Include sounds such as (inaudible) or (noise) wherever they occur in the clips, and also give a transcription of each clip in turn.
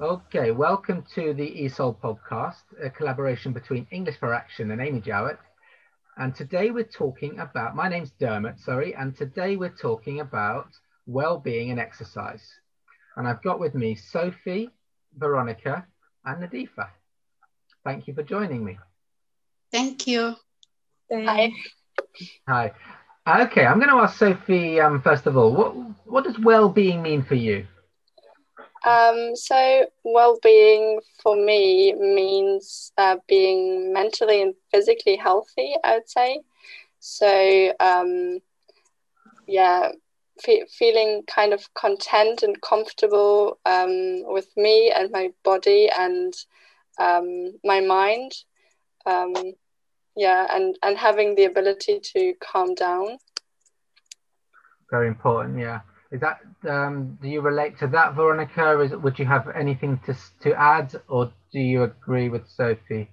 Okay, welcome to the ESOL podcast, a collaboration between English for Action and Amy Jowett. And today we're talking about, my name's Dermot, sorry, and today we're talking about well-being and exercise. And I've got with me Sophie, Veronica, and Nadifa. Thank you for joining me. Thank you. Hi. Hi. Okay, I'm going to ask Sophie um, first of all. What what does well-being mean for you? Um, so, well-being for me means uh, being mentally and physically healthy. I would say. So, um, yeah, fe- feeling kind of content and comfortable um, with me and my body and um, my mind. Um, yeah, and and having the ability to calm down. Very important. Yeah. Is that um, do you relate to that, Veronica? Is would you have anything to to add, or do you agree with Sophie?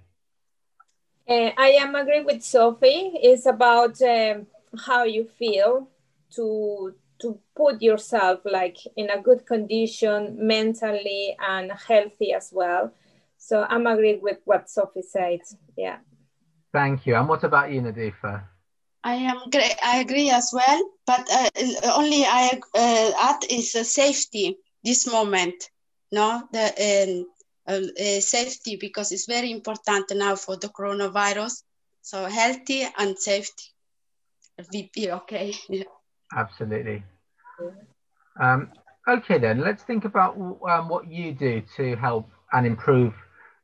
Uh, I am agree with Sophie. It's about um, how you feel to to put yourself like in a good condition mentally and healthy as well. So I'm agree with what Sophie said. Yeah. Thank you. And what about you, Nadifa? I am great. I agree as well, but uh, only I uh, add is uh, safety. This moment, no, the um, uh, uh, safety because it's very important now for the coronavirus. So healthy and safety be okay. Yeah. (laughs) Absolutely. Um, okay, then let's think about um, what you do to help and improve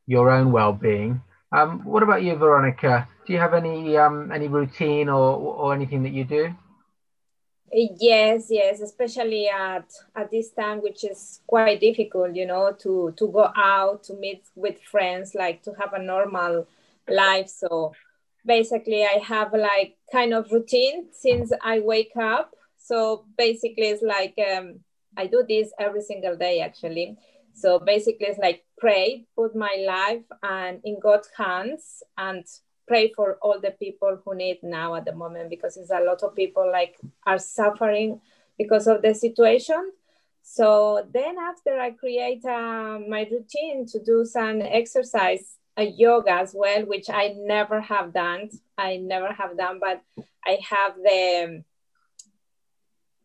your own well-being. Um, what about you, Veronica? Do you have any um, any routine or or anything that you do? Yes, yes, especially at at this time, which is quite difficult, you know, to to go out to meet with friends, like to have a normal life. So basically, I have like kind of routine since I wake up. So basically, it's like um, I do this every single day, actually. So basically, it's like pray, put my life and in God's hands, and pray for all the people who need now at the moment because it's a lot of people like are suffering because of the situation. So then after I create uh, my routine to do some exercise, a yoga as well, which I never have done. I never have done, but I have the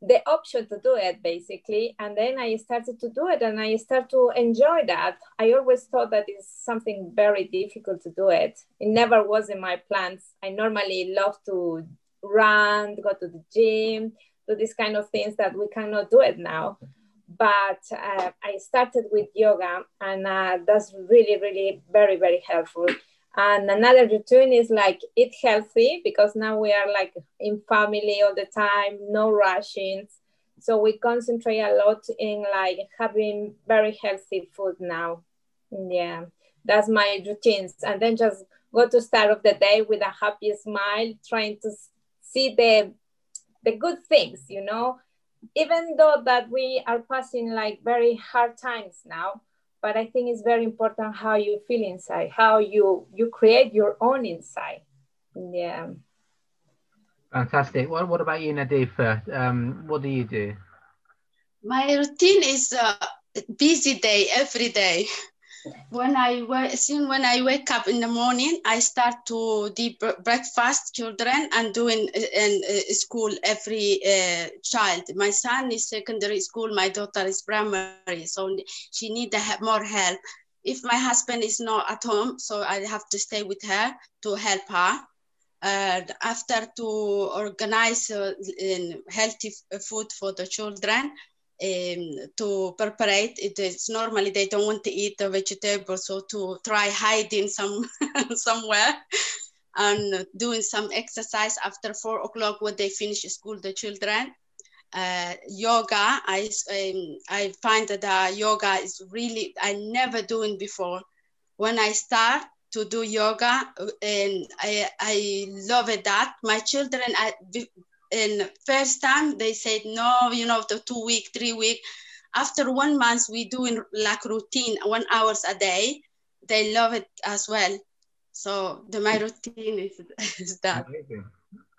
the option to do it basically. And then i started to do it and i start to enjoy that. I always thought that it's something very difficult to do it. It never was in my plans. I normally love to run go to the gym do these kind of things that we cannot do it now. But uh, i started with yoga and uh, that's really really very very helpful and another routine is like eat healthy because now we are like in family all the time, no rushing. So we concentrate a lot in like having very healthy food now. Yeah, that's my routines. And then just go to start of the day with a happy smile, trying to see the the good things, you know, even though that we are passing like very hard times now, but I think it's very important how you feel inside, how you you create your own inside. Yeah. Fantastic. What What about you, Nadifa? Um, what do you do? My routine is a busy day every day. When I soon when I wake up in the morning, I start to do breakfast children and doing in uh, school every uh, child. My son is secondary school, my daughter is primary, so she need more help. If my husband is not at home, so I have to stay with her to help her. Uh, after to organize uh, healthy food for the children, um, to prepare it is normally they don't want to eat the vegetables so to try hiding some (laughs) somewhere and doing some exercise after four o'clock when they finish school the children. Uh, yoga I, um, I find that uh, yoga is really i never doing before. When i start to do yoga and i, I love it that my children I, and first time they said no you know the two week three week. After one month we doing like routine one hours a day. They love it as well. So the my routine is, (laughs) is that. Amazing.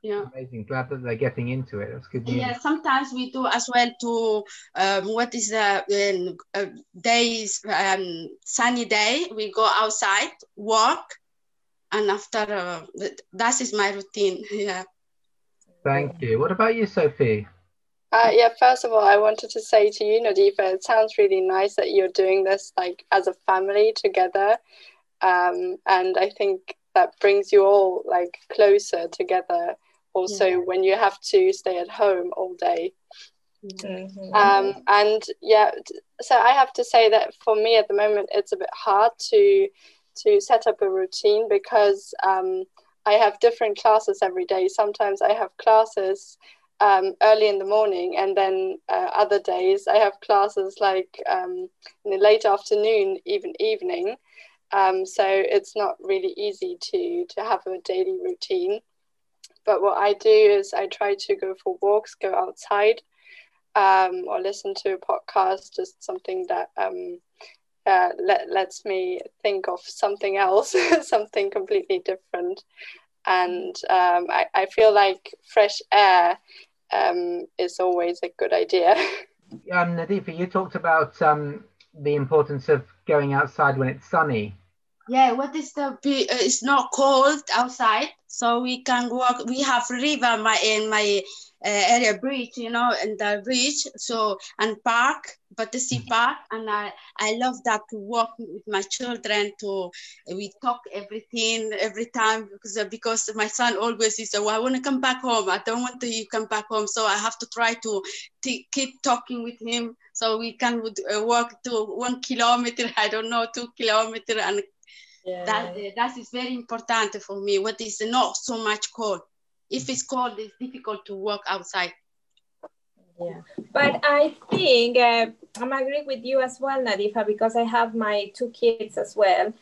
yeah. Amazing. Glad that they're getting into it. That's good news. Yeah sometimes we do as well to um, what is the uh, days um, sunny day we go outside walk and after uh, that is my routine. (laughs) Yeah thank you what about you sophie uh, yeah, first of all, I wanted to say to you, Nadifa, it sounds really nice that you're doing this like as a family together. Um, and I think that brings you all like closer together also yeah. when you have to stay at home all day. Mm-hmm. Um, and yeah, so I have to say that for me at the moment, it's a bit hard to to set up a routine because um, I have different classes every day. Sometimes I have classes um, early in the morning, and then uh, other days I have classes like um, in the late afternoon, even evening. Um, so it's not really easy to to have a daily routine. But what I do is I try to go for walks, go outside, um, or listen to a podcast, just something that um, uh, let, lets me think of something else, (laughs) something completely different and um, I, I feel like fresh air um, is always a good idea. (laughs) um, Nadifa, you talked about um, the importance of going outside when it's sunny. Yeah, what is the? Uh, it's not cold outside, so we can walk. We have river my in my uh, area bridge, you know, and the bridge. So and park, but the sea park, and I I love that to walk with my children. To we talk everything every time because because my son always is, oh, I want to come back home. I don't want to you come back home, so I have to try to t- keep talking with him so we can uh, walk to one kilometer. (laughs) I don't know two kilometer and. Yeah. That, that is very important for me. What is not so much cold if it's cold, it's difficult to walk outside. Yeah, but I think uh, I'm agree with you as well, Nadifa, because I have my two kids as well,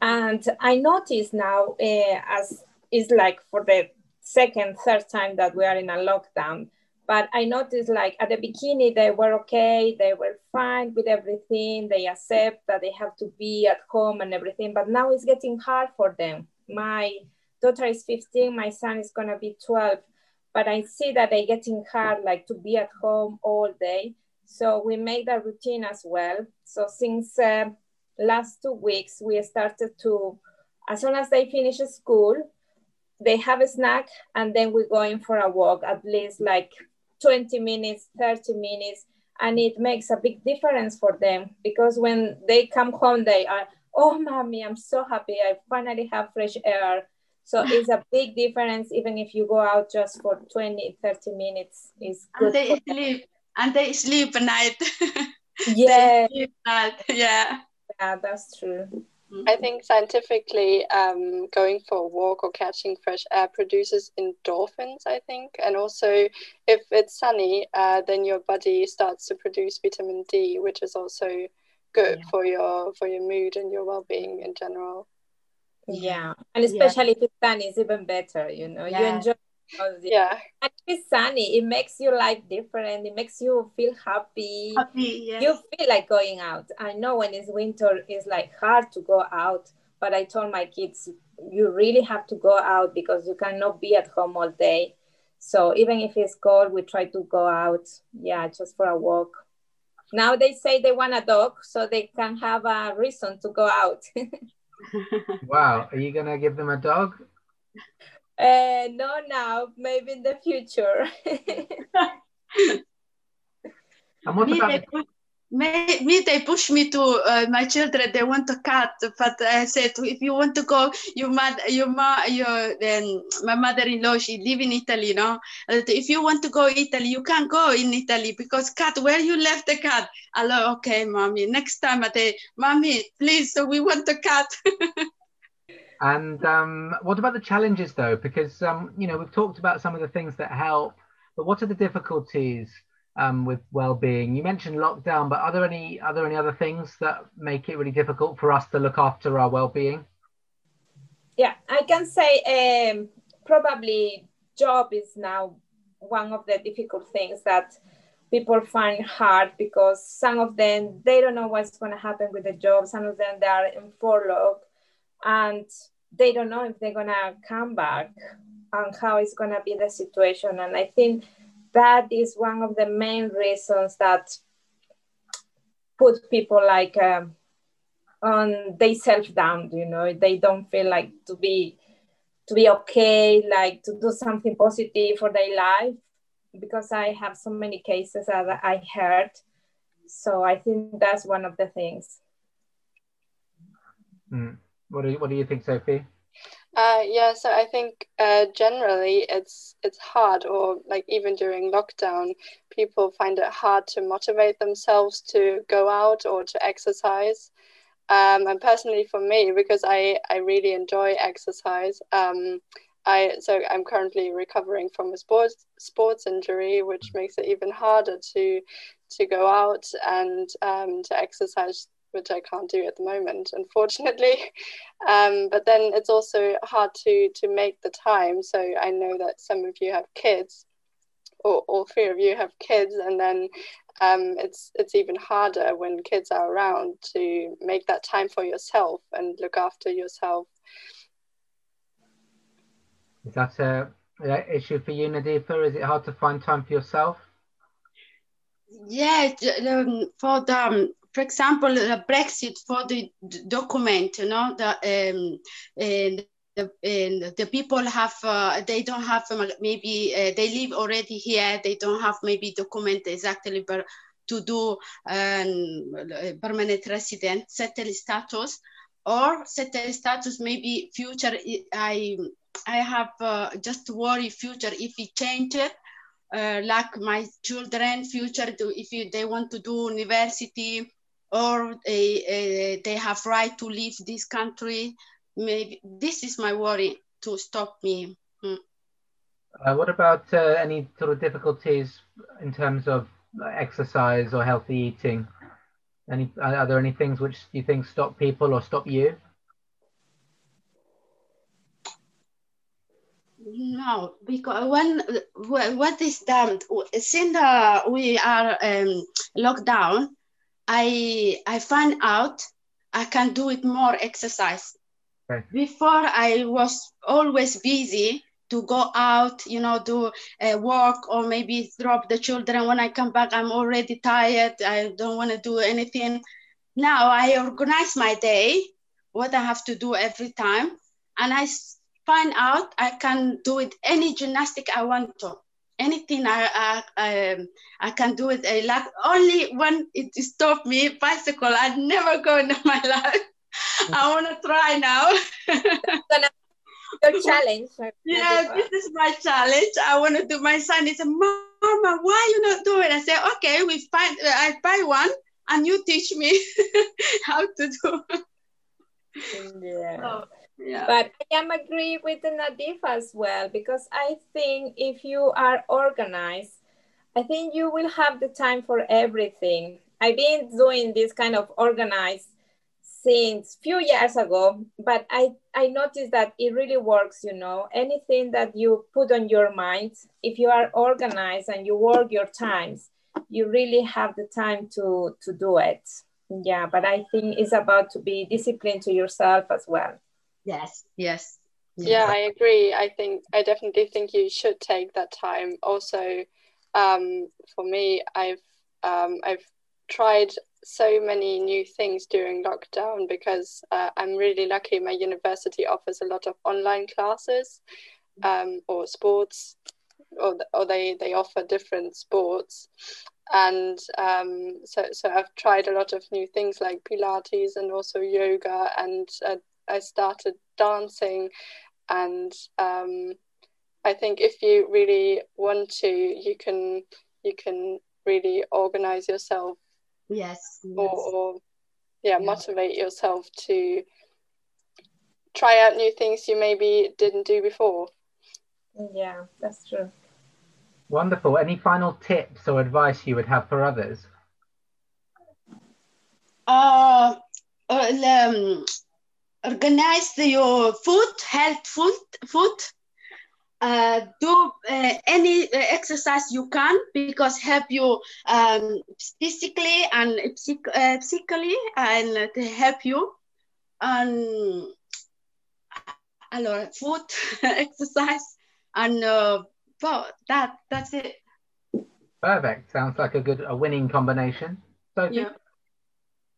and I notice now uh, as it's like for the second, third time that we are in a lockdown. But I noticed like at the beginning they were okay, they were fine with everything, they accept that they have to be at home and everything. But now it's getting hard for them. My daughter is 15, my son is gonna be 12, but I see that they're getting hard, like to be at home all day. So we made a routine as well. So since uh, last two weeks, we started to, as soon as they finish school, they have a snack and then we go in for a walk at least like 20 minutes, 30 minutes. And it makes a big difference for them because when they come home, they are, oh, mommy, I'm so happy. I finally have fresh air. So (laughs) it's a big difference, even if you go out just for 20, 30 minutes. Is good. And they sleep. And they sleep at night. (laughs) Yeah. (laughs) Yeah. Yeah, that's true. Mm-hmm. I think scientifically, um, going for a walk or catching fresh air produces endorphins, I think. And also, if it's sunny, uh, then your body starts to produce vitamin D, which is also good yeah. for your for your mood and your well-being in general yeah and especially yeah. if it's sunny it's even better you know yeah. you enjoy yeah. And it's sunny. It makes your life different. It makes you feel happy. Happy yes. you feel like going out. I know when it's winter it's like hard to go out but i told my kids you really have to go out because you cannot be at home all day. So even if it's cold we try to go out yeah just for a walk. Now they say they want a dog so they can have a reason to go out. (laughs) (laughs) Wow. Are you going to give them a dog? Uh, no, now, maybe in the future. (laughs) me, they, push, me, me, they push me to uh, my children. They want a cat, but I said, if you want to go, your mother, your ma, your um, my mother-in-law, she live in Italy, you know. If you want to go Italy, you can't go in Italy because cat. Where you left the cat? Hello, okay, mommy. Next time I say, mommy, please, so we want a cat. (laughs) and um, what about the challenges though? Because um, you know we've talked about some of the things that help, but what are the difficulties? um, with well-being. You mentioned lockdown, but are there any are there any other things that make it really difficult for us to look after our well-being? Yeah, I can say um, probably job is now one of the difficult things that people find hard because some of them they don't know what's going to happen with the job. Some of them they are in furlough and they don't know if they're to come back and how it's to be the situation. And I think that is one of the main reasons that put people like um, on they self down. You know, they don't feel like to be to be okay, like to do something positive for their life. Because I have so many cases that I heard, so I think that's one of the things. Mm. What do you, what do you think, Sophie? Uh, yeah, so I think uh, generally it's it's hard, or like even during lockdown, people find it hard to motivate themselves to go out or to exercise. Um, and personally, for me, because I I really enjoy exercise, um, I so I'm currently recovering from a sports sports injury, which makes it even harder to to go out and um, to exercise which I can't do at the moment, unfortunately. (laughs) Um, but then it's also hard to to make the time. So I know that some of you have kids, or all three of you have kids, and then um, it's it's even harder when kids are around to make that time for yourself and look after yourself. Is that a, a issue for you, Nadifa? Is it hard to find time for yourself? Yeah, um, for the um, for example, the Brexit for the document, you know, the um, and the, and the people have uh, they don't have um, maybe uh, they live already here they don't have maybe document exactly but to do um, permanent resident settled status or settled status maybe future i i have uh, just worry future if it changes uh, like my children future if you, they want to do university or they, uh, they have right to leave this country. Maybe this is my worry to stop me. Hmm. Uh, what about uh, any sort of difficulties in terms of exercise or healthy eating? Any are there any things which you think stop people or stop you? No, because when what is done since uh, we are um, locked down, I I find out I can do it more exercise. Right. Before I was always busy to go out, you know, do uh, work or maybe drop the children. When I come back, I'm already tired. I don't want to do anything. Now I organize my day, what I have to do every time, and I find out I can do it any gymnastic I want to anything I I, I, um, I can do it. I like only when it stopped me bicycle. I'd never go in (laughs) my life. I (laughs) want to try now. (laughs) Your challenge. Yeah, this is my challenge. I want to do. My son is a mama. Why you not doing? I say okay. We find. I buy one, and you teach me how to do. Yeah. So, yeah. But I am agree with Nadifa as well because I think if you are organized, I think you will have the time for everything. I've been doing this kind of organized since few years ago, but I, I noticed that it really works, you know, anything that you put on your mind, if you are organized and you work your times, you really have the time to, to do it. Yeah, but I think it's about to be disciplined to yourself as well. Yes, yes. Yeah, I agree. I think I definitely think you should take that time. Also, um, for me, I've um, I've tried so many new things during lockdown because uh, I'm really lucky. My university offers a lot of online classes um, or sports, or, or they, they offer different sports. And um, so, so I've tried a lot of new things like Pilates and also yoga and uh, I started dancing, and um, I think if you really want to, you can you can really organize yourself. Yes. Or, or yeah, yeah, motivate yourself to try out new things you maybe didn't do before. Yeah, that's true. Wonderful. Any final tips or advice you would have for others? Uh, uh um, organize your food, health food, food. Uh, do uh, any uh, exercise you can because help you um, physically and psych- uh, psychically and to help you. And allora, food, (laughs) exercise, and uh, well, that that's it. Perfect. Sounds like a good a winning combination. Sophie? Yeah.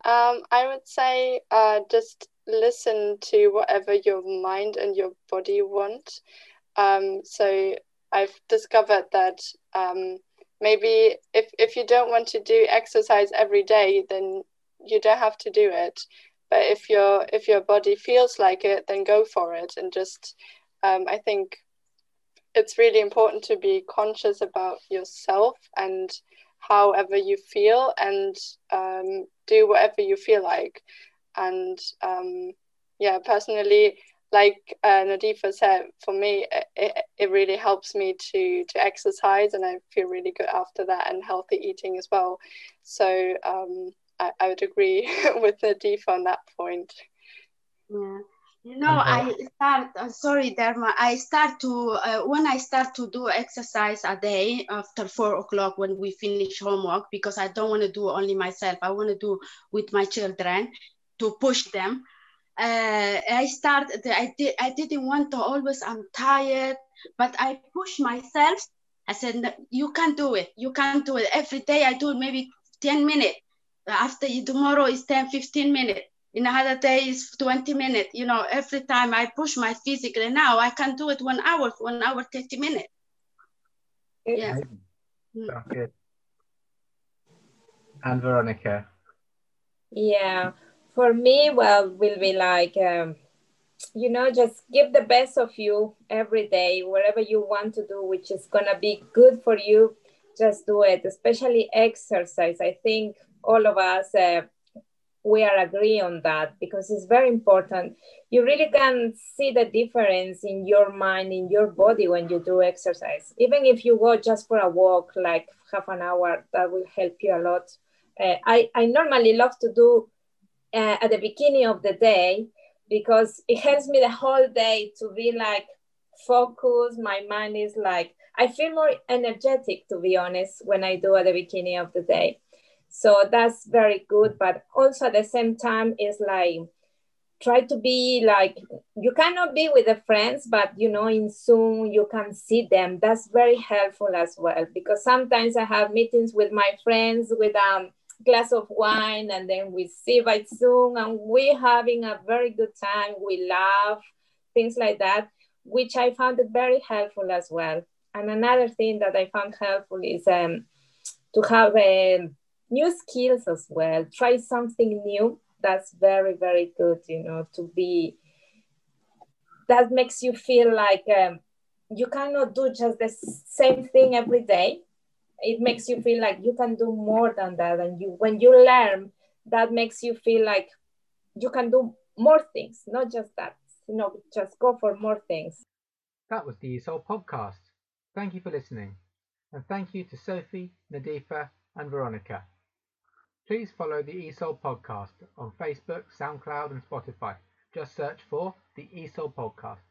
Um, I would say uh, just listen to whatever your mind and your body want. Um, so I've discovered that um, maybe if, if you don't want to do exercise every day, then you don't have to do it. But if your if your body feels like it, then go for it. And just um, I think it's really important to be conscious about yourself and however you feel and um, do whatever you feel like and um, yeah personally like uh, Nadifa said for me it, it really helps me to to exercise and I feel really good after that and healthy eating as well. So um, I, I would agree (laughs) with Nadifa on that point. Yeah. You know, I start, uh, sorry, Dharma, I start to, uh, when I start to do exercise a day after four o'clock when we finish homework, because I don't want to do only myself, I want to do with my children to push them. Uh, I start, I, did, I didn't want to always, I'm tired, but I push myself. I said, you can do it. You can do it. Every day I do maybe 10 minutes. After tomorrow is 10, 15 minutes in another day is 20 minutes you know every time i push my physically now i can do it one hour one hour 30 minutes yeah Sounds good. and veronica yeah for me well will be like um, you know just give the best of you every day. Whatever you want to do which is gonna be good for you just do it. Especially exercise. I think all of us uh, we are agree on that because it's very important. You really can see the difference in your mind in your body when you do exercise. Even if you go just for a walk like half an hour that will help you a lot. Uh, I, I normally love to do uh, at the beginning of the day because it helps me the whole day to be like focused. My mind is like i feel more energetic to be honest when i do at the beginning of the day. So that's very good but also at the same time is like try to be like you cannot be with the friends but you know in zoom you can see them. That's very helpful as well because sometimes i have meetings with my friends with um, glass of wine and then we see by zoom and we're having a very good time. We laugh things like that which i found it very helpful as well. And another thing that i found helpful is um, to have um, new skills as well. Try something new. That's very very good you know to be that makes you feel like um, you cannot do just the same thing every day it makes you feel like you can do more than that and you when you learn that makes you feel like you can do more things not just that you know just go for more things that was the ESOL podcast thank you for listening and thank you to sophie nadifa and veronica Please follow the ESOL podcast on Facebook, SoundCloud, and Spotify. Just search for the ESOL podcast.